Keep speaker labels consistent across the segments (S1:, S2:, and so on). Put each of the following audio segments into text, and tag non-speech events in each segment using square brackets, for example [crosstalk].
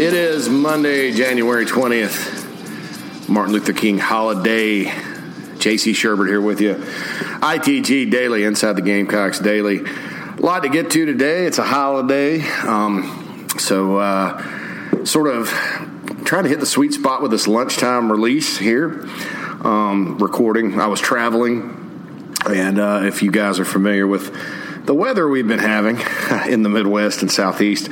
S1: It is Monday, January 20th, Martin Luther King holiday. JC Shurburtt here with you. ITG Daily, Inside the Gamecocks Daily. A lot to get to today. It's a holiday. Um, so, uh, sort of trying to hit the sweet spot with this lunchtime release here. Um, recording. I was traveling, and uh, if you guys are familiar with the weather we've been having [laughs] in the Midwest and Southeast,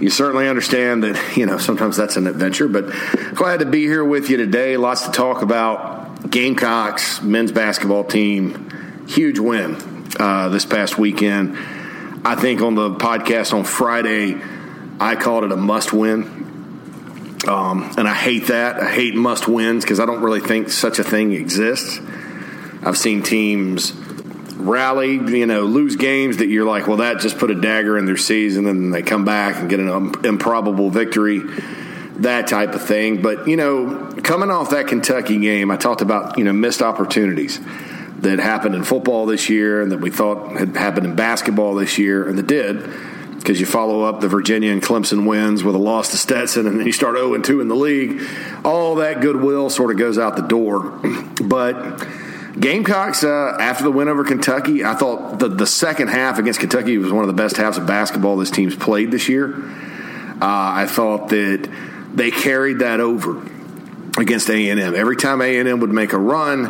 S1: you certainly understand that you know sometimes that's an adventure. But glad to be here with you today. Lots to talk about. Gamecocks men's basketball team, huge win uh, this past weekend. I think on the podcast on Friday, I called it a must win. Um, and I hate that. I hate must wins because I don't really think such a thing exists. I've seen teams rally, you know, lose games that you're like, well, that just put a dagger in their season, and they come back and get an improbable victory, that type of thing. But you know, coming off that Kentucky game, I talked about you know missed opportunities that happened in football this year, and that we thought had happened in basketball this year, and that did. Because you follow up the Virginia and Clemson wins with a loss to Stetson, and then you start 0 2 in the league. All that goodwill sort of goes out the door. [clears throat] But Gamecocks, uh, after the win over Kentucky, I thought the, the second half against Kentucky was one of the best halves of basketball this team's played this year. Uh, I thought that they carried that over against A&M. Every time A&M would make a run,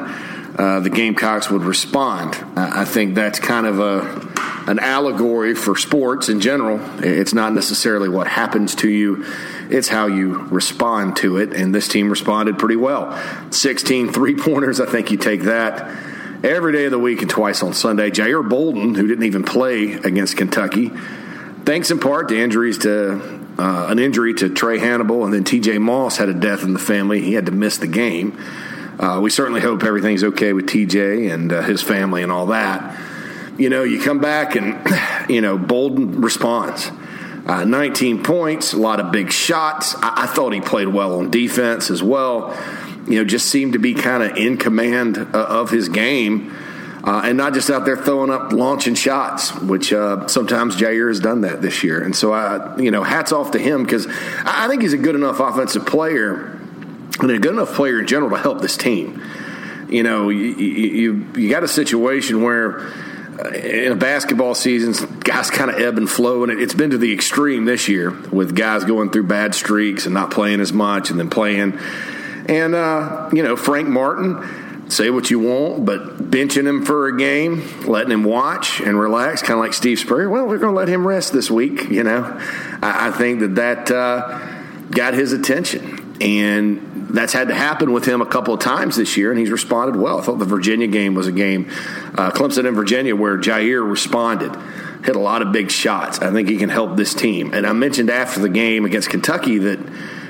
S1: uh, the Gamecocks would respond. I think that's kind of a an allegory for sports in general. It's not necessarily what happens to you it's how you respond to it. And this team responded pretty well. 16 three pointers. I think you take that every day of the week and twice on Sunday. Jair Bolden, who didn't even play against Kentucky, thanks in part to injuries to uh, an injury to Trae Hannibal, and then T.J. Moss had a death in the family. He had to miss the game. Uh, we certainly hope everything's okay with TJ and uh, his family and all that. You know, you come back and, [clears throat] you know, Bolden responds. Uh, 19 points, a lot of big shots. I, I, thought he played well on defense as well. You know, just seemed to be kind of in command uh, of his game. Uh, and not just out there throwing up launching shots, which uh, sometimes Jair has done that this year. And so, I, you know, hats off to him because I think he's a good enough offensive player and a good enough player in general to help this team. You know, you, you, you got a situation where in a basketball season, guys kind of ebb and flow, and it's been to the extreme this year with guys going through bad streaks and not playing as much, and then playing. And uh, you know, Frank Martin, say what you want, but benching him for a game, letting him watch and relax, kind of like Steve Spurrier. Well, we're going to let him rest this week. You know, I, I think that that uh, got his attention, and that's had to happen with him a couple of times this year, and he's responded well. I thought the Virginia game was a game, uh, Clemson and Virginia, where Jair responded, hit a lot of big shots. I think he can help this team. And I mentioned after the game against Kentucky that,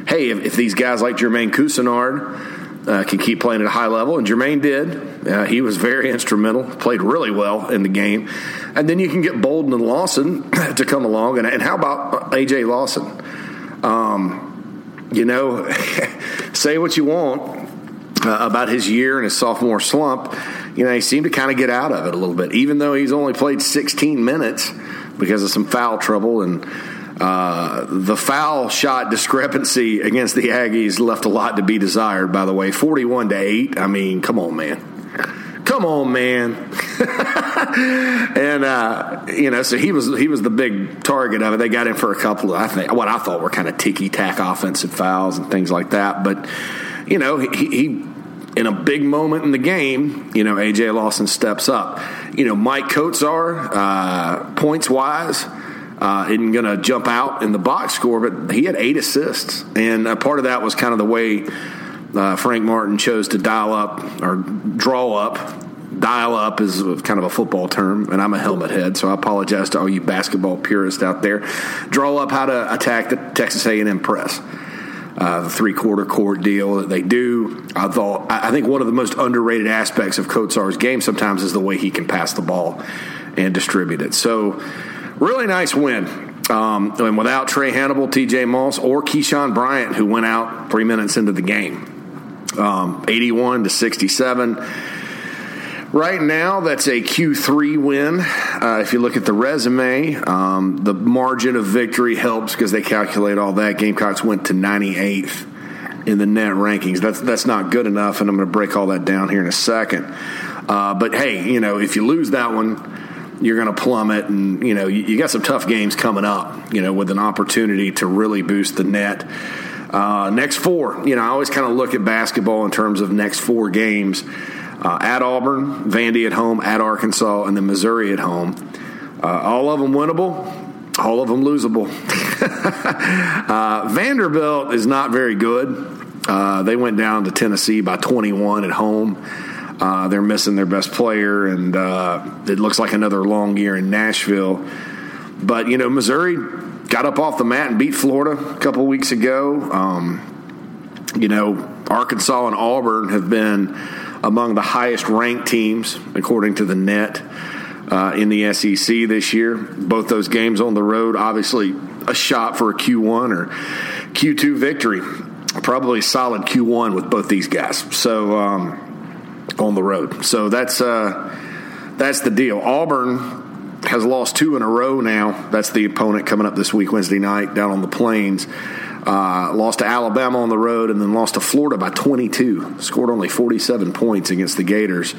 S1: hey, if, if these guys like Jermaine Couisnard uh, can keep playing at a high level, and Jermaine did, uh, he was very instrumental, played really well in the game. And then you can get Bolden and Lawson [clears throat] to come along. And, and how about A.J. Lawson? Um, you know, [laughs] say what you want uh, about his year and his sophomore slump. You know, he seemed to kind of get out of it a little bit, even though he's only played 16 minutes because of some foul trouble and. Uh, the foul shot discrepancy against the Aggies left a lot to be desired. By the way, forty-one to eight. I mean, come on, man. Come on, man. [laughs] and uh, you know, so he was he was the big target of it. They got him for a couple of I think what I thought were kind of ticky tack offensive fouls and things like that. But you know, he, he in a big moment in the game, you know, AJ Lawson steps up. You know, Maik Kotsar, uh, points wise, uh, isn't going to jump out in the box score, but he had eight assists, and part of that was kind of the way uh, Frank Martin chose to dial up or draw up. Dial up is kind of a football term, and I'm a helmet head, so I apologize to all you basketball purists out there. Draw up how to attack the Texas A&M press. Uh, the three quarter court deal that they do. I thought I think one of the most underrated aspects of Kotsar's game sometimes is the way he can pass the ball and distribute it. So, really nice win. Um, and without Trae Hannibal, T.J. Moss, or Keyshawn Bryant, who went out three minutes into the game um, 81 to 67. Right now, that's a Q3 win. uh, if you look at the resume, um, the margin of victory helps because they calculate all that. Gamecocks went to 98th in the net rankings. That's that's not good enough, and I'm going to break all that down here in a second. Uh, but hey, you know, if you lose that one, you're going to plummet, and you know you, you, got some tough games coming up. You know, with an opportunity to really boost the net. Uh, next four, you know, I always kind of look at basketball in terms of next four games uh, at Auburn, Vandy at home, at Arkansas, and then Missouri at home. Uh, all of them winnable, all of them losable. [laughs] uh, Vanderbilt is not very good. Uh, they went down to Tennessee by 21 at home. Uh, they're missing their best player, and uh, it looks like another long year in Nashville. But, you know, Missouri got up off the mat and beat Florida a couple weeks ago. Um, you know, Arkansas and Auburn have been among the highest ranked teams, according to the net, uh, in the SEC this year. Both those games on the road, obviously a shot for a Q1 or Q2 victory. Probably solid Q1 with both these guys. So um, on the road. So that's uh, that's the deal. Auburn has lost two in a row now. That's the opponent coming up this week, Wednesday night, down on the plains. Uh, lost to Alabama on the road and then lost to Florida by 22. Scored only 47 points against the Gators.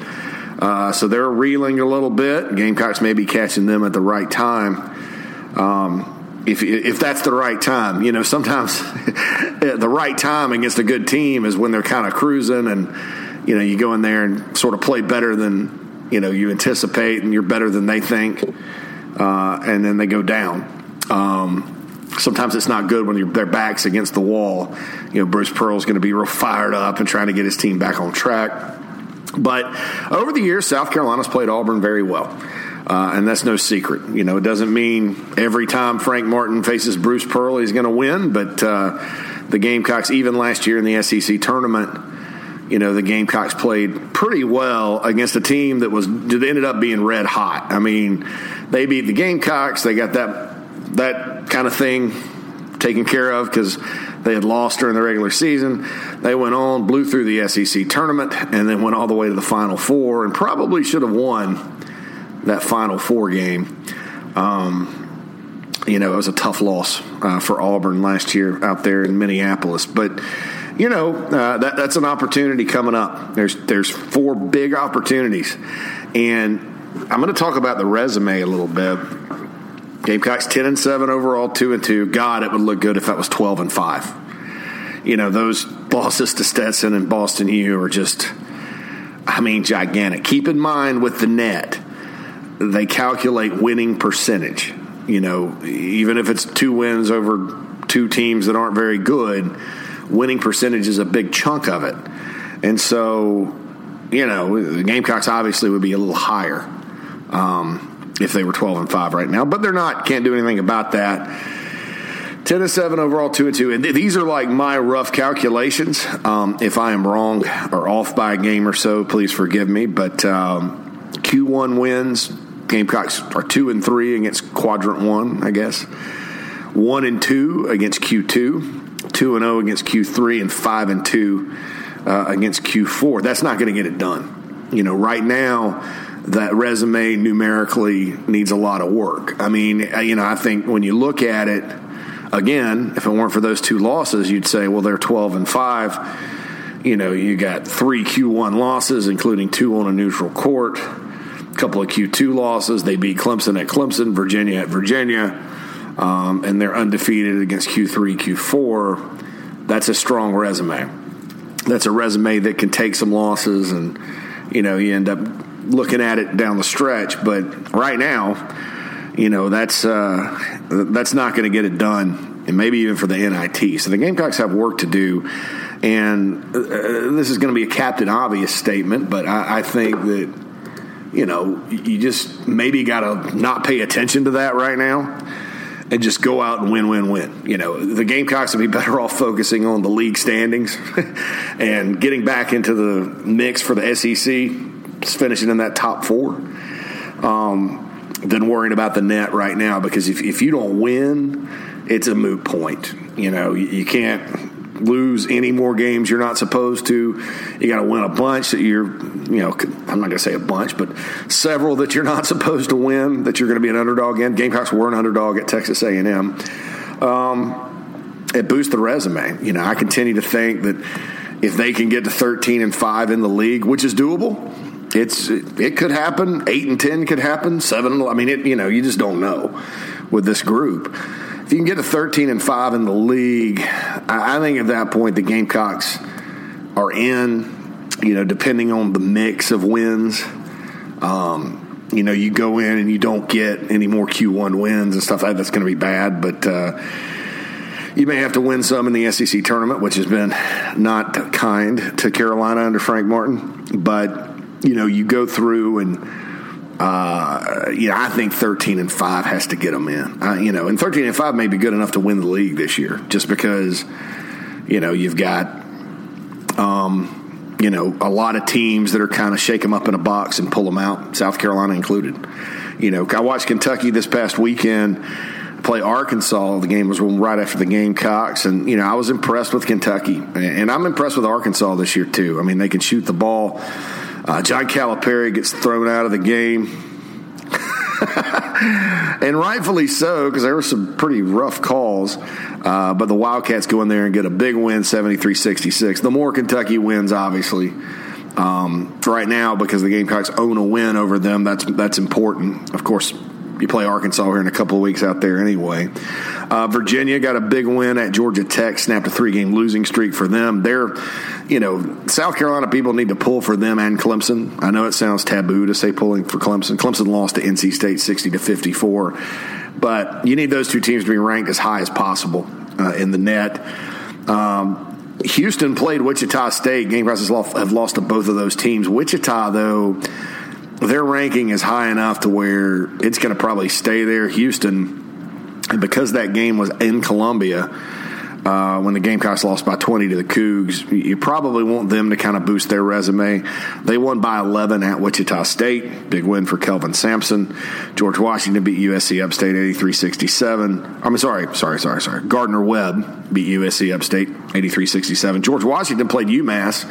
S1: Uh, so they're reeling a little bit. Gamecocks may be catching them at the right time. Um, if, if that's the right time, you know, sometimes [laughs] the right time against a good team is when they're kind of cruising and, you know, you go in there and sort of play better than, you know, you anticipate and you're better than they think. Uh, and then they go down. Um, sometimes it's not good when their backs against the wall. You know, Bruce Pearl's going to be real fired up and trying to get his team back on track. But over the years, South Carolina's played Auburn very well. Uh, and that's no secret. You know, it doesn't mean every time Frank Martin faces Bruce Pearl, he's going to win. But uh, the Gamecocks, even last year in the SEC tournament, you know, the Gamecocks played pretty well against a team that was that ended up being red hot. I mean, they beat the Gamecocks. They got that that kind of thing taken care of because they had lost during the regular season. They went on, blew through the SEC tournament, and then went all the way to the Final Four and probably should have won that Final Four game. Um, you know, it was a tough loss uh, for Auburn last year out there in Minneapolis, but you know uh, that, that's an opportunity coming up. There's there's four big opportunities, and I'm going to talk about the resume a little bit Gamecocks ten and seven overall, two and two. God, it would look good if that was twelve and five. You know those losses to Stetson and Boston U are just, I mean, gigantic. Keep in mind with the net, they calculate winning percentage. You know, even if it's two wins over two teams that aren't very good, winning percentage is a big chunk of it. And so, you know, the Gamecocks obviously would be a little higher. Um, if they were 12 and 5 right now, but they're not. Can't do anything about that. 10 and 7 overall, 2 and 2. And these are like my rough calculations. Um, if I am wrong or off by a game or so, please forgive me. But um, Q1 wins. Gamecocks are 2 and 3 against quadrant 1, I guess. 1 and 2 against Q2. 2 and 0 against Q3 and 5 and 2 uh, against Q4. That's not going to get it done. You know, right now that resume numerically needs a lot of work. I mean, you know, I think when you look at it, again, if it weren't for those two losses, you'd say, well, they're 12 and 5. You know, you got three Q1 losses, including two on a neutral court, a couple of Q2 losses. They beat Clemson at Clemson, Virginia at Virginia, um, and they're undefeated against Q3, Q4. That's a strong resume. That's a resume that can take some losses, and, you know, you end up looking at it down the stretch. But right now, you know that's uh, that's not going to get it done, and maybe even for the NIT. So the Gamecocks have work to do, and uh, this is going to be a captain obvious statement, but I, I think that you know you just maybe got to not pay attention to that right now. And just go out and win, win, win. You know, the Gamecocks would be better off focusing on the league standings [laughs] and getting back into the mix for the SEC finishing in that top four um, than worrying about the net right now because if, if you don't win, it's a moot point. You know, you, you can't lose any more games you're not supposed to. You got to win a bunch that you're, you know, I'm not going to say a bunch, but several that you're not [laughs] supposed to win that you're going to be an underdog in. Gamecocks were an underdog at Texas A&M. Um, it boosts the resume. You know, I continue to think that if they can get to 13 and five in the league, which is doable, it's it could happen. Eight and ten could happen. Seven. I mean, it, you know, you just don't know with this group. If you can get a 13 and 5 in the league, I think at that point the Gamecocks are in, you know, depending on the mix of wins. Um, you know, you go in and you don't get any more Q1 wins and stuff like that, that's going to be bad, but uh, you may have to win some in the SEC tournament, which has been not kind to Carolina under Frank Martin. But, you know, you go through and uh, yeah, I think 13 and 5 has to get them in. You know, and 13 and 5 may be good enough to win the league this year just because, you know, you've got, um, you know, a lot of teams that are kind of shake them up in a box and pull them out, South Carolina included. You know, I watched Kentucky this past weekend play Arkansas. The game was right after the Gamecocks, and you know I was impressed with Kentucky, and I'm impressed with Arkansas this year too. I mean, they can shoot the ball. Uh, John Calipari gets thrown out of the game. [laughs] and rightfully so, because there were some pretty rough calls. Uh, but the Wildcats go in there and get a big win, 73 66. The more Kentucky wins, obviously. Um, right now, because the Gamecocks own a win over them, that's that's important. Of course, you play Arkansas here in a couple of weeks out there anyway. Uh, Virginia got a big win at Georgia Tech, snapped a three game losing streak for them. They're, you know, South Carolina people need to pull for them and Clemson. I know it sounds taboo to say pulling for Clemson. Clemson lost to NC State 60 to 54, but you need those two teams to be ranked as high as possible uh, in the net. Um, Houston played Wichita State. Gamecocks have lost to both of those teams. Wichita, though, their ranking is high enough to where it's going to probably stay there. Houston, and because that game was in Columbia, uh, when the Gamecocks lost by 20 to the Cougs, you probably want them to kind of boost their resume. They won by 11 at Wichita State. Big win for Kelvin Sampson. George Washington beat USC Upstate 83 67. I'm sorry, sorry, sorry, sorry. Gardner Webb beat USC Upstate 83 67. George Washington played UMass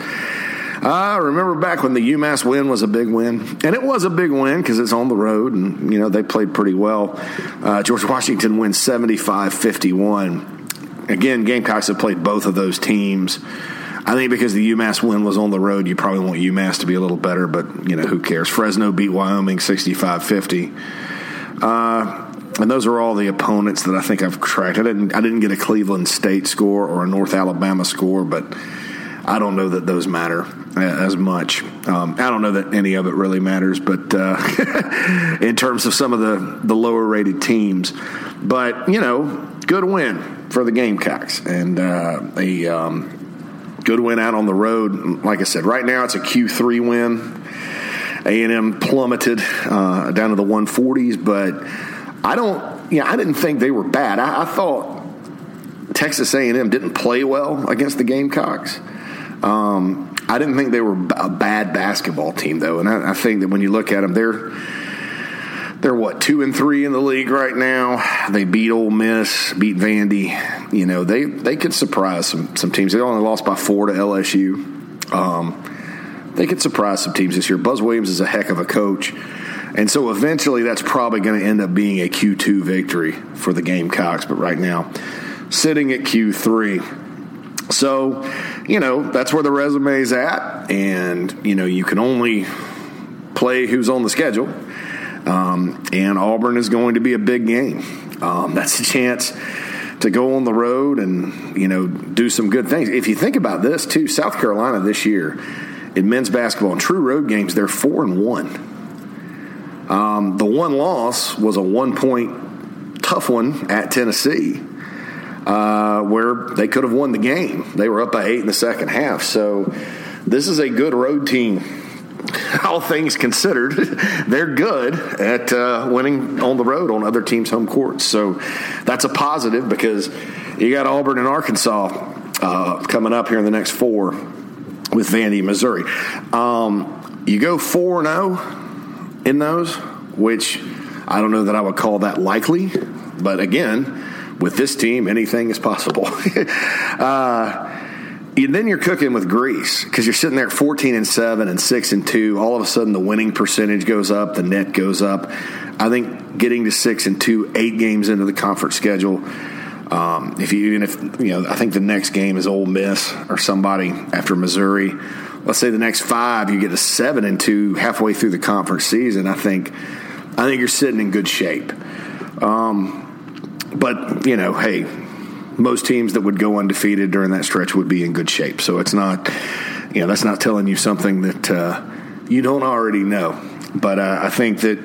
S1: I remember back when the UMass win was a big win, and it was a big win because it's on the road, and you know they played pretty well. Uh, George Washington wins 75-51. Again, Gamecocks have played both of those teams. I think because the UMass win was on the road, you probably want UMass to be a little better, but you know who cares? Fresno beat Wyoming 65-50. Uh, and those are all the opponents that I think I've tracked. I didn't I didn't get a Cleveland State score or a North Alabama score, but I don't know that those matter as much. Um, I don't know that any of it really matters, but uh, [laughs] in terms of some of the, the lower rated teams. But, you know, good win for the Gamecocks and uh, a um, good win out on the road. Like I said, right now it's a Q3 win. A&M plummeted uh, down to the 140s, but I don't, yeah, I didn't think they were bad. I, I thought Texas A&M didn't play well against the Gamecocks. Um, I didn't think they were a bad basketball team though, and I, I think that when you look at them, they're they're what two and three in the league right now. They beat Ole Miss, beat Vandy. You know they they could surprise some some teams. They only lost by four to LSU. Um, they could surprise some teams this year. Buzz Williams is a heck of a coach, and so eventually that's probably going to end up being a Q two victory for the Gamecocks. But right now, sitting at Q three. So, you know, that's where the resume is at. And, you know, you can only play who's on the schedule. Um, and Auburn is going to be a big game. Um, that's a chance to go on the road and, you know, do some good things. If you think about this, too, South Carolina this year in men's basketball in true road games, they're 4 and 1. Um, the one loss was a one point tough one at Tennessee uh, where they could have won the game. They were up by eight in the second half. So this is a good road team. [laughs] All things considered, [laughs] they're good at uh, winning on the road on other teams' home courts. So that's a positive because you got Auburn and Arkansas uh, coming up here in the next four with Vandy, Missouri. Um, you go four and zero oh in those, which I don't know that I would call that likely, but again with this team, anything is possible. [laughs] uh, then you're cooking with grease because you're sitting there at 14 and 7 and 6 and 2 all of a sudden the winning percentage goes up the net goes up. I think getting to 6 and 2 eight games into the conference schedule um, if you even if you know i think the next game is Ole Miss or somebody after missouri. Let's say the next five you get to 7 and 2 halfway through the conference season i think i think you're sitting in good shape. Um, but you know hey most teams that would go undefeated during that stretch would be in good shape. So it's not, you know, that's not telling you something that uh, you don't already know. But uh, I think that,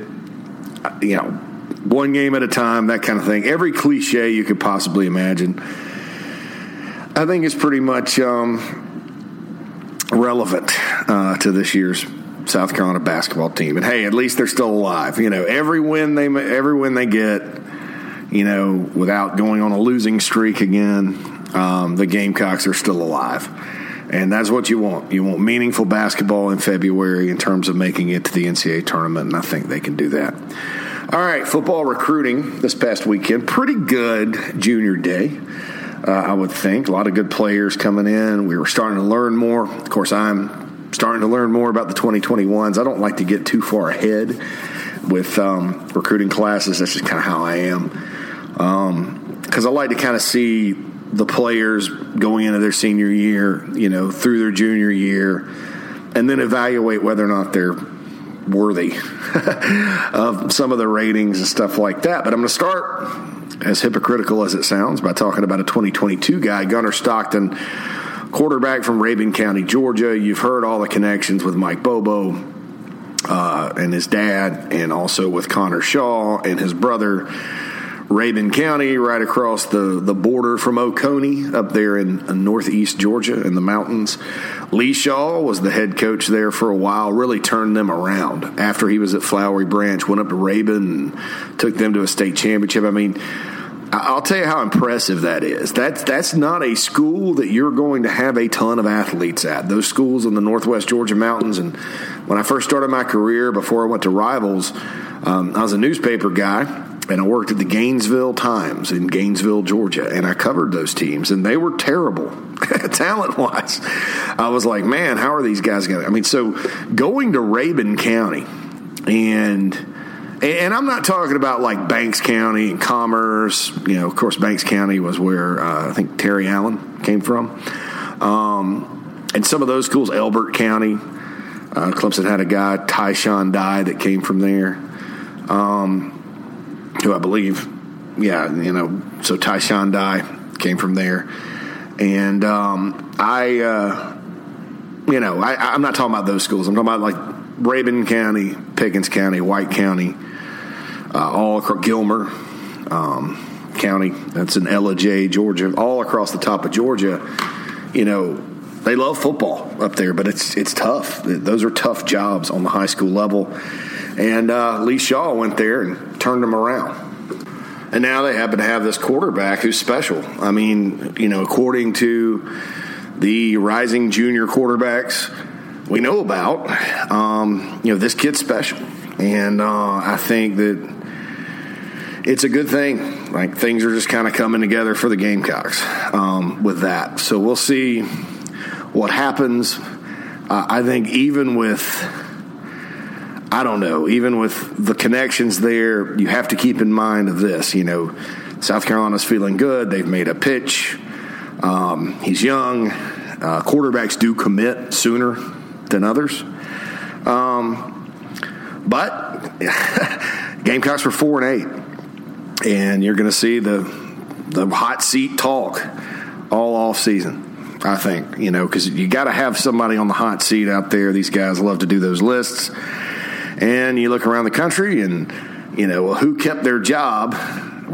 S1: you know, one game at a time, that kind of thing. Every cliche you could possibly imagine, I think is pretty much um, relevant uh, to this year's South Carolina basketball team. And hey, at least they're still alive. You know, every win they every win they get you know, without going on a losing streak again, um, the Gamecocks are still alive. And that's what you want. You want meaningful basketball in February in terms of making it to the NCAA tournament, and I think they can do that. All right, football recruiting this past weekend. Pretty good junior day, uh, I would think. A lot of good players coming in. We were starting to learn more. Of course, I'm starting to learn more about the 2021s. I don't like to get too far ahead with um, recruiting classes. That's just kind of how I am because um, I like to kind of see the players going into their senior year, you know, through their junior year, and then evaluate whether or not they're worthy [laughs] of some of the ratings and stuff like that. But I'm going to start, as hypocritical as it sounds, by talking about a 2022 guy, Gunnar Stockton, quarterback from Rabun County, Georgia. You've heard all the connections with Mike Bobo. Uh, and his dad, and also with Connor Shaw and his brother Rabun County, right across the, the border from Oconee, up there in, in northeast Georgia in the mountains. Lee Shaw was the head coach there for a while, really turned them around. After he was at Flowery Branch, went up to Rabun and took them to a state championship. I mean, I'll tell you how impressive that is. That's that's not a school that you're going to have a ton of athletes at. Those schools in the Northwest Georgia mountains. And when I first started my career, before I went to Rivals, um, I was a newspaper guy and I worked at the Gainesville Times in Gainesville, Georgia, and I covered those teams, and they were terrible [laughs] talent wise. I was like, man, how are these guys going? I mean, so going to Rabun County, and and I'm not talking about like Banks County and Commerce. You know, of course, Banks County was where uh, I think Terry Allen came from, um, and some of those schools, Elbert County. Uh, Clemson had a guy, Tyshon Dye, that came from there. Um, who I believe, yeah, you know, so Tyshon Dye came from there. And um, I, uh, you know, I, am not talking about those schools. I'm talking about like Rabun County, Pickens County, White County, uh, all across Gilmer um, County. That's in Ellijay, Georgia. All across the top of Georgia, you know, they love football up there, but it's it's tough. Those are tough jobs on the high school level. And uh, Lee Shaw went there and turned them around. And now they happen to have this quarterback who's special. I mean, you know, according to the rising junior quarterbacks we know about, um, you know, this kid's special. And uh, I think that it's a good thing. Like things are just kind of coming together for the Gamecocks um, with that. So we'll see what happens. Uh, I think even with I don't know. Even with the connections there, you have to keep in mind of this. You know, South Carolina's feeling good. They've made a pitch. Um, he's young. Uh, quarterbacks do commit sooner than others. Um, but [laughs] Gamecocks were four and eight, and you're going to see the the hot seat talk all off season. I think you know because you got to have somebody on the hot seat out there. These guys love to do those lists and you look around the country and, you know, well, who kept their job?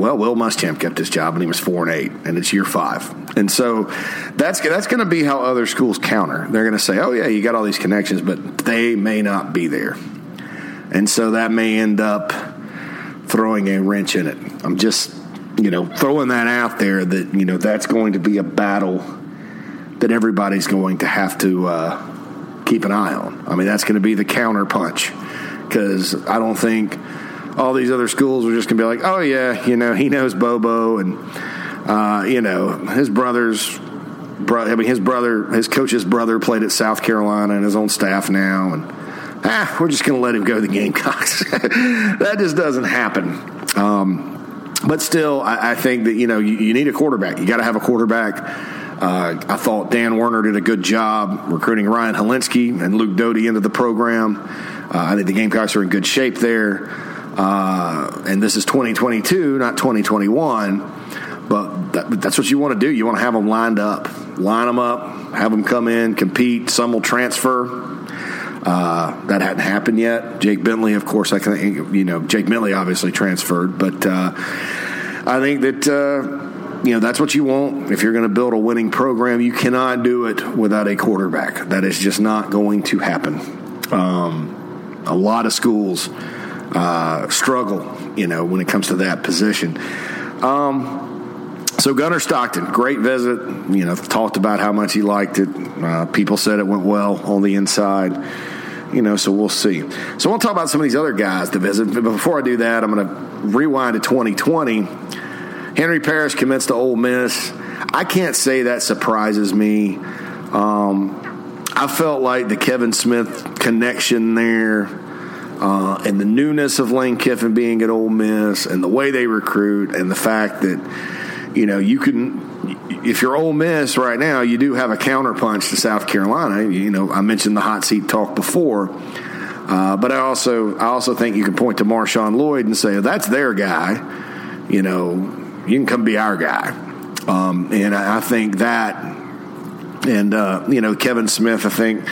S1: Well, Will Muschamp kept his job and he was four and eight, and it's year five. And so that's that's going to be how other schools counter. They're going to say, "Oh yeah, you got all these connections, but they may not be there," and so that may end up throwing a wrench in it. I'm just, you know, throwing that out there that you know that's going to be a battle that everybody's going to have to uh, keep an eye on. I mean, that's going to be the counter punch because I don't think all these other schools are just going to be like, oh, yeah, you know, he knows Bobo and, uh, you know, his brother's bro- I mean, his brother, his coach's brother, played at South Carolina and his own staff now, and ah, we're just going to let him go to the [laughs] Gamecocks. that just doesn't happen. Um, but still, I, I, think that you know you, you need a quarterback. You got to have a quarterback. Uh, I thought Dan Werner did a good job recruiting Ryan Hilinski and Luke Doty into the program. Uh, I think the Gamecocks are in good shape there. Uh, and this is 2022, not 2021. But that, that's what you want to do. You want to have them lined up, line them up, have them come in, compete. Some will transfer. Uh, that hadn't happened yet. Jake Bentley, of course, I can you know Jake Bentley obviously transferred, but uh, I think that uh, you know that's what you want if you're going to build a winning program. You cannot do it without a quarterback. That is just not going to happen. Um, a lot of schools uh, struggle, you know, when it comes to that position. Um, so Gunnar Stockton, great visit. You know, talked about how much he liked it. Uh, people said it went well on the inside. You know, so we'll see. So I want to talk about some of these other guys to visit. But before I do that, I'm going to rewind to 2020. Henry Parrish commits to Ole Miss. I can't say that surprises me. Um, I felt like the Kevin Smith connection there uh, and the newness of Lane Kiffin being at Ole Miss and the way they recruit and the fact that, you know, you can, if you're Ole Miss right now, you do have a counterpunch to South Carolina. You know, I mentioned the hot seat talk before. Uh, but I also I also think you can point to Marshawn Lloyd and say that's their guy. You know, you can come be our guy. Um, and I, I, think that, and uh, you know, Kevin Smith. I think,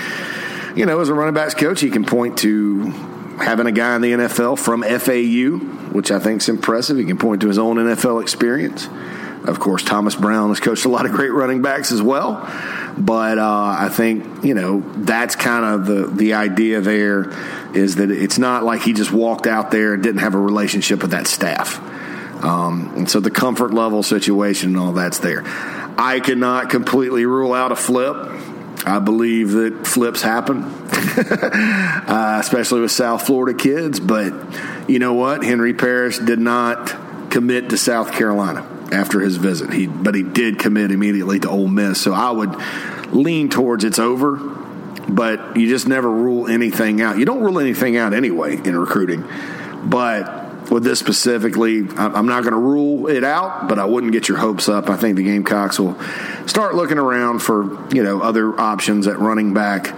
S1: you know, as a running backs coach, he can point to having a guy in the NFL from FAU, which I think is impressive. He can point to his own NFL experience. Of course, Thomas Brown has coached a lot of great running backs as well. But uh, I think you know that's kind of the the idea there is that it's not like he just walked out there and didn't have a relationship with that staff. Um, and so the comfort level situation and all that's there. I cannot completely rule out a flip. I believe that flips happen, [laughs] uh, especially with South Florida kids. But you know what? Henry Parrish did not commit to South Carolina after his visit. He, but he did commit immediately to Ole Miss. So I would lean towards it's over. But you just never rule anything out. You don't rule anything out anyway in recruiting. But with this specifically, I'm not going to rule it out, but I wouldn't get your hopes up. I think the Gamecocks will start looking around for you know other options at running back,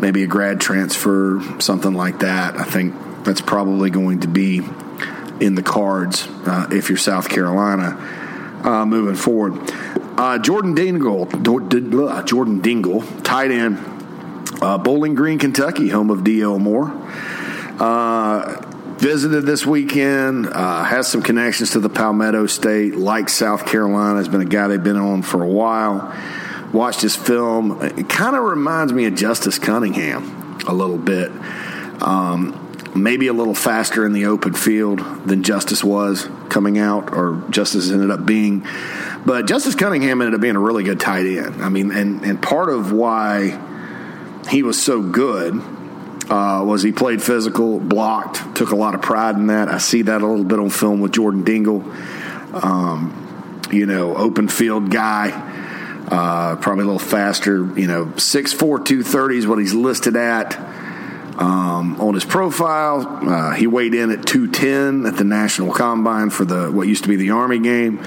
S1: maybe a grad transfer, something like that. I think that's probably going to be in the cards uh, if you're South Carolina uh, moving forward. Uh, Jordan Dingle, Jordan Dingle, tight end, uh, Bowling Green, Kentucky, home of D.L. Moore. Visited this weekend, uh, has some connections to the Palmetto State, like South Carolina, has been a guy they've been on for a while. Watched his film. It kind of reminds me of Justice Cunningham a little bit. Um, maybe a little faster in the open field than Justice was coming out, or Justice ended up being. But Justice Cunningham ended up being a really good tight end. I mean, and, and part of why he was so good uh, was he played physical, blocked, took a lot of pride in that. I see that a little bit on film with Jordan Dingle. Um, you know, open field guy, uh, probably a little faster. You know, 6'4", 230 is what he's listed at. Um, on his profile, uh, he weighed in at 210 at the National Combine for the what used to be the Army game.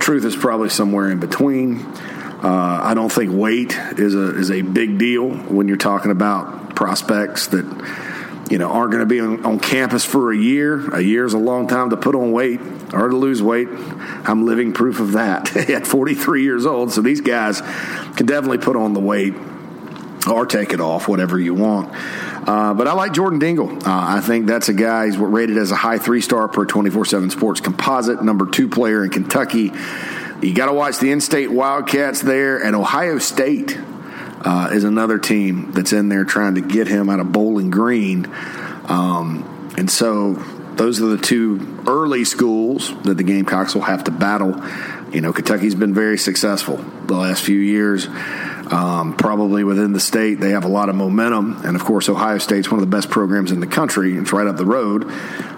S1: Truth is probably somewhere in between. Uh, I don't think weight is a is a big deal when you're talking about prospects that you know aren't going to be on, on, campus for a year. A year is a long time to put on weight or to lose weight. I'm living proof of that [laughs] at 43 years old. So these guys can definitely put on the weight or take it off, whatever you want. Uh, but I like Jordan Dingle. Uh, I think that's a guy. He's rated as a high three star per 24 7 Sports composite, number two player in Kentucky. You got to watch the in state Wildcats there and Ohio State uh, is another team that's in there trying to get him out of Bowling Green. Um, and so those are the two early schools that the Gamecocks will have to battle. You know, Kentucky's been very successful the last few years. Um, probably within the state, they have a lot of momentum. And of course, Ohio State's one of the best programs in the country. It's right up the road.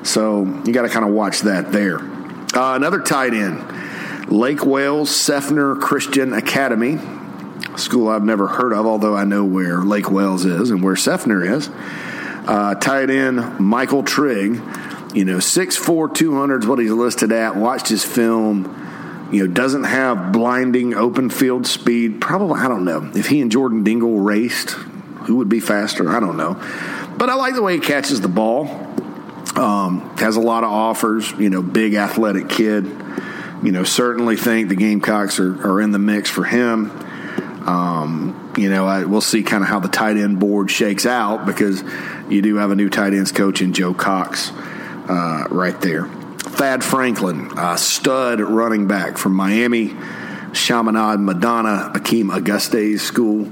S1: So you got to kind of watch that there. Uh, another tight end, Lake Wales Seffner Christian Academy school I've never heard of, although I know where Lake Wales is and where Seffner is. Uh, tight end Michael Trigg, you know, 6'4", 200 is what he's listed at. Watched his film, you know, doesn't have blinding open field speed. Probably, I don't know. If he and Jordan Dingle raced, who would be faster? I don't know. But I like the way he catches the ball. Um, has a lot of offers, you know, big athletic kid. You know, certainly think the Gamecocks are, are in the mix for him. Um, you know, I, we'll see kind of how the tight end board shakes out because you do have a new tight ends coach in Joe Cox uh, right there. Thad Franklin, stud running back from Miami, Chaminade Madonna, Akeem Auguste's school.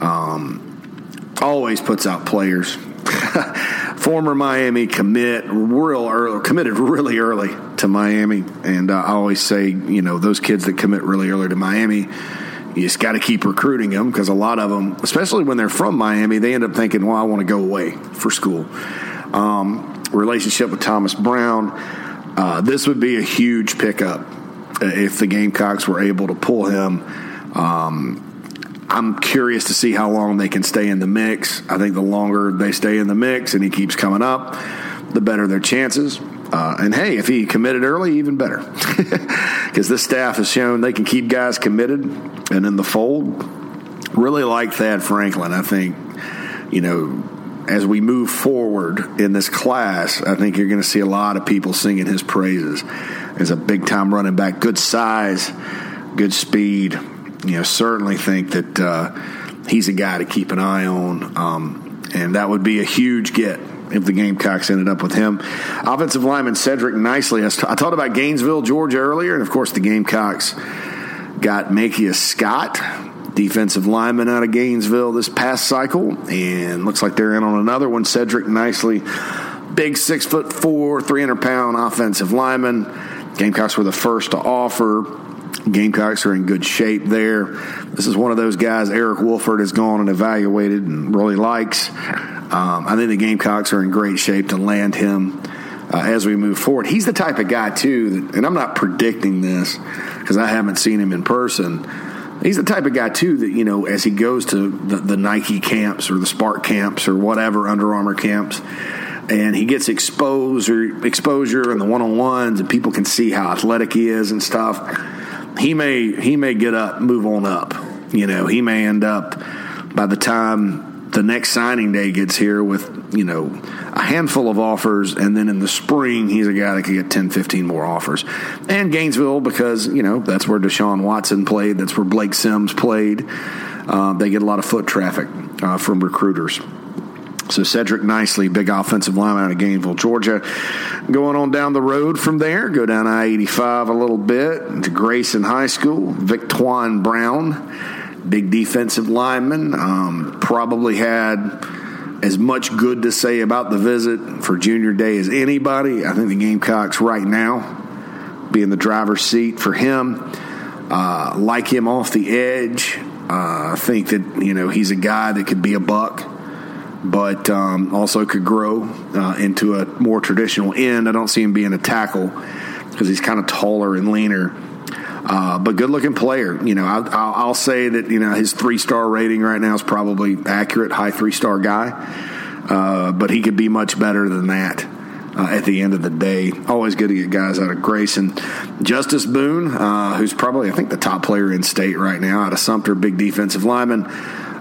S1: Um, always puts out players. [laughs] Former Miami commit, real early, committed really early to Miami, and uh, I always say, you know, those kids that commit really early to Miami you just got to keep recruiting them because a lot of them, especially when they're from Miami, they end up thinking, well, I want to go away for school. Um, relationship with Thomas Brown. Uh, this would be a huge pickup uh, if the Gamecocks were able to pull him. Um, I'm curious to see how long they can stay in the mix. I think the longer they stay in the mix and he keeps coming up, the better their chances. Uh, and hey, if he committed early, even better. [laughs] Because this staff has shown they can keep guys committed and in the fold. Really like Thad Franklin. I think, you know, as we move forward in this class, I think you're going to see a lot of people singing his praises as a big time running back. Good size, good speed. You know, certainly think that uh, he's a guy to keep an eye on. Um, and that would be a huge get if the Gamecocks ended up with him. Offensive lineman Cedric Nicely. I talked about Gainesville, Georgia earlier, and of course the Gamecocks got Makius Scott, defensive lineman out of Gainesville this past cycle, and looks like they're in on another one. Cedric Nicely, big six foot four, 300 pound offensive lineman. Gamecocks were the first to offer. Gamecocks are in good shape there. This is one of those guys Eric Wolford has gone and evaluated and really likes. Um, I think the Gamecocks are in great shape to land him uh, as we move forward. He's the type of guy, too, that, and I'm not predicting this because I haven't seen him in person. He's the type of guy, too, that, you know, as he goes to the, the Nike camps or the Spark camps or whatever, Under Armour camps, and he gets exposure, exposure and the one on ones, and people can see how athletic he is and stuff. He may he may get up, move on up. You know, he may end up by the time the next signing day gets here with, you know, a handful of offers, and then in the spring, he's a guy that could get 10, 15 more offers. And Gainesville, because, you know, that's where Deshaun Watson played, that's where Blake Sims played. Uh, they get a lot of foot traffic uh, from recruiters. So Cedric Nicely, big offensive lineman out of Gainesville, Georgia. Going on down the road from there, go down I-85 a little bit to Grayson High School. Victwan Brown big defensive lineman. Um, probably had as much good to say about the visit for junior day as anybody. I think the Gamecocks right now be in the driver's seat for him. Uh, like him off the edge. Uh, I think that you know he's a guy that could be a buck, but um, also could grow uh, into a more traditional end. I don't see him being a tackle because he's kind of taller and leaner. Uh, but good looking player. You know, I, I'll, I'll, say that you know his three star rating right now is probably accurate, high three star guy. Uh, but he could be much better than that. Uh, at the end of the day, always good to get guys out of Grayson. Justice Boone, uh, who's probably I think the top player in state right now out of Sumter, big defensive lineman.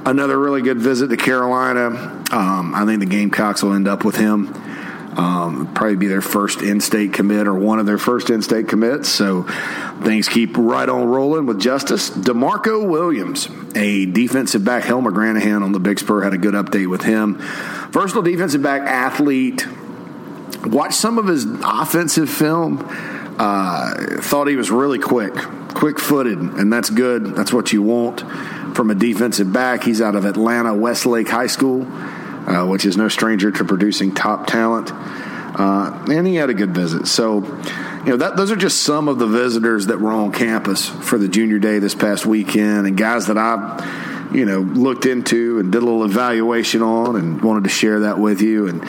S1: Another really good visit to Carolina. Um, I think the Gamecocks will end up with him. Um, probably be their first in-state commit or one of their first in-state commits. So things keep right on rolling with Justice. Demarco Williams, a defensive back. Helmer Granahan on the Big Spur had a good update with him. Versatile defensive back athlete. Watched some of his offensive film. Uh, thought he was really quick, quick footed, and that's good. That's what you want from a defensive back. He's out of Atlanta Westlake High School uh, which is no stranger to producing top talent. Uh, and he had a good visit. So, you know, that, those are just some of the visitors that were on campus for the junior day this past weekend, and guys that I, you know, looked into and did a little evaluation on, and wanted to share that with you. And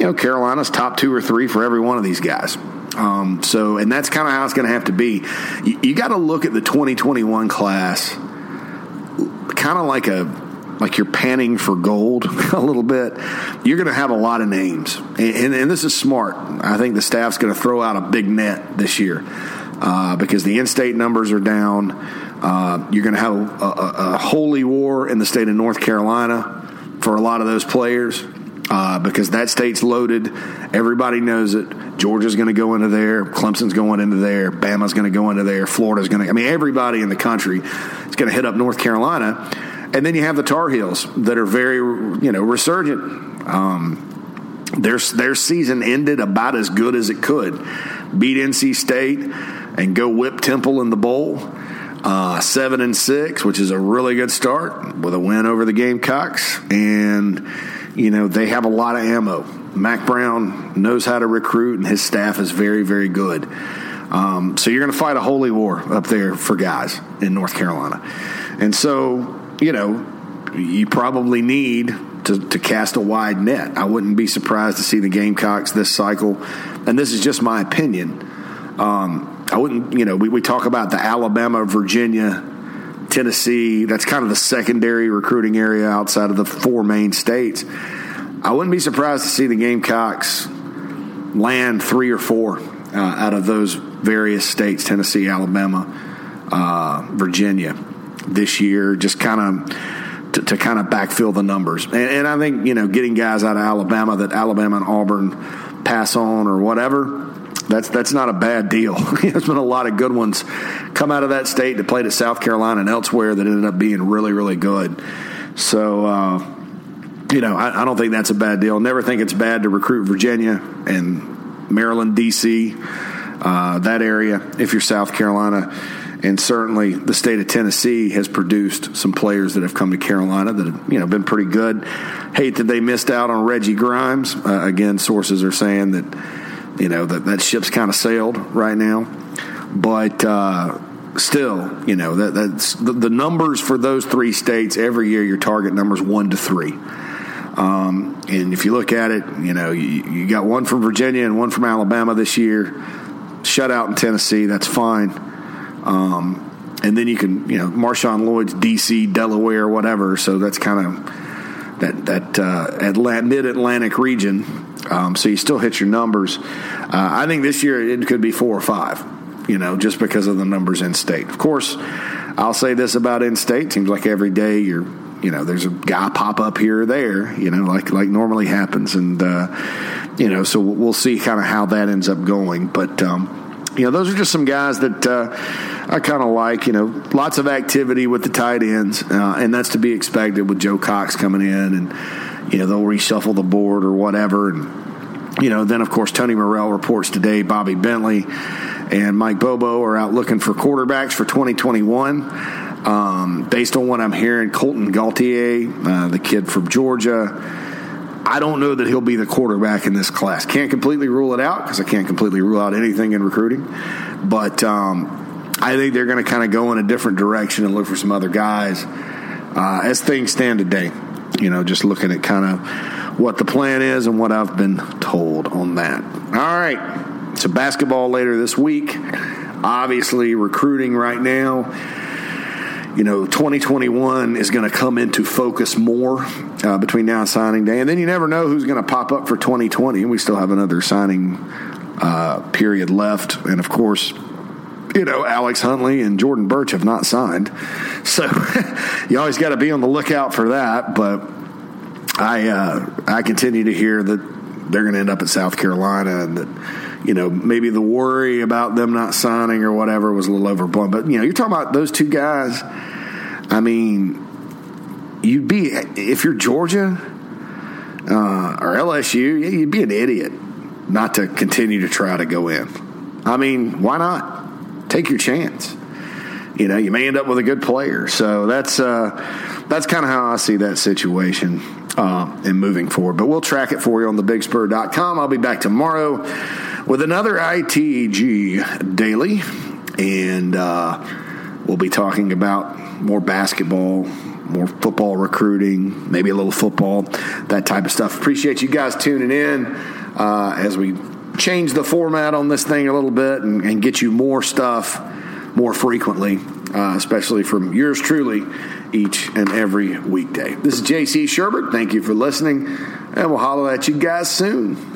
S1: you know, Carolina's top two or three for every one of these guys. Um, so, and that's kind of how it's going to have to be. You, you got to look at the 2021 class kind of like a like you're panning for gold [laughs] a little bit, you're going to have a lot of names. And, and, and, this is smart. I think the staff's going to throw out a big net this year uh, because the in state numbers are down. Uh, you're going to have a, a, a, holy war in the state of North Carolina for a lot of those players. Uh, because that state's loaded. Everybody knows it. Georgia's going to go into there. Clemson's going into there. Bama's going to go into there. Florida's going to. I mean, everybody in the country is going to hit up North Carolina. And then you have the Tar Heels that are very, you know, resurgent. Um, their their season ended about as good as it could. Beat NC State and go whip Temple in the bowl. Uh, seven and six, which is a really good start with a win over the Gamecocks, and you know they have a lot of ammo. Mack Brown knows how to recruit, and his staff is very, very good. Um, so you're going to fight a holy war up there for guys in North Carolina, and so you know, you probably need to, to cast a wide net. I wouldn't be surprised to see the Gamecocks this cycle, and this is just my opinion. Um, I wouldn't, you know, we, we talk about the Alabama, Virginia, Tennessee. That's kind of the secondary recruiting area outside of the four main states. I wouldn't be surprised to see the Gamecocks land three or four uh, out of those various states Tennessee, Alabama, uh, Virginia this year, just kind of to, to kind of backfill the numbers. And, and, I think you know getting guys out of Alabama that Alabama and Auburn pass on or whatever. That's that's not a bad deal. [laughs] There's been a lot of good ones come out of that state that played at South Carolina and elsewhere that ended up being really really good. So. Uh, you know, I, I don't think that's a bad deal. Never think it's bad to recruit Virginia and Maryland, D.C., uh, that area if you're South Carolina and certainly the state of Tennessee has produced some players that have come to Carolina that have you know been pretty good. Hate that they missed out on Reggie Grimes. Uh, again, sources are saying that you know that that ship's kind of sailed right now, but. Uh, still, you know that that's the, the, numbers for those three states every year. Your target numbers one to three, um, and if you look at it, you know you, you, got one from Virginia and one from Alabama this year. Shutout in Tennessee, that's fine. Um, and then you can, you know, Marshawn Lloyd's D.C., Delaware, whatever. So that's kind of that that uh, mid Atlantic region. Um, so you still hit your numbers. Uh, I think this year it could be four or five. You know, just because of the numbers in state. Of course, I'll say this about in state. Seems like every day you're you know there's a guy pop up here or there you know like like normally happens and uh, you know so we'll see kind of how that ends up going but um, you know those are just some guys that uh, I kind of like, you know, lots of activity with the tight ends, uh, and that's to be expected with Joe Cox coming in, and you know they'll reshuffle the board or whatever, and you know then of course Tony Morrell reports today Bobby Bentley and Mike Bobo are out looking for quarterbacks for 2021. Um, based on what I'm hearing, Colton Gauthier, uh, the kid from Georgia. I don't know that he'll be the quarterback in this class. Can't completely rule it out because I can't completely rule out anything in recruiting. But um, I think they're going to kind of go in a different direction and look for some other guys uh, as things stand today. You know, just looking at kind of what the plan is and what I've been told on that. All right. So, basketball later this week. Obviously, recruiting right now. You know, 2021 is going to come into focus more uh, between now and signing day. And then you never know who's going to pop up for 2020. And we still have another signing uh, period left. And of course, you know, Alex Huntley and Jordan Burch have not signed. So [laughs] you always got to be on the lookout for that. But I uh, I continue to hear that they're going to end up at South Carolina and that, you know, maybe the worry about them not signing or whatever was a little overblown. But, you know, you're talking about those two guys. I mean, you'd be, if you're Georgia uh, or LSU, you'd be an idiot not to continue to try to go in. I mean, why not? Take your chance. You know, you may end up with a good player. So that's uh, that's kind of how I see that situation uh, and moving forward. But we'll track it for you on thebigspur.com. I'll be back tomorrow with another ITG daily, and uh, we'll be talking about more basketball, more football recruiting, maybe a little football, that type of stuff. Appreciate you guys tuning in uh, as we change the format on this thing a little bit and, and get you more stuff more frequently uh, especially from yours truly each and every weekday. This is JC Shurburtt. Thank you for listening, and we'll holler at you guys soon.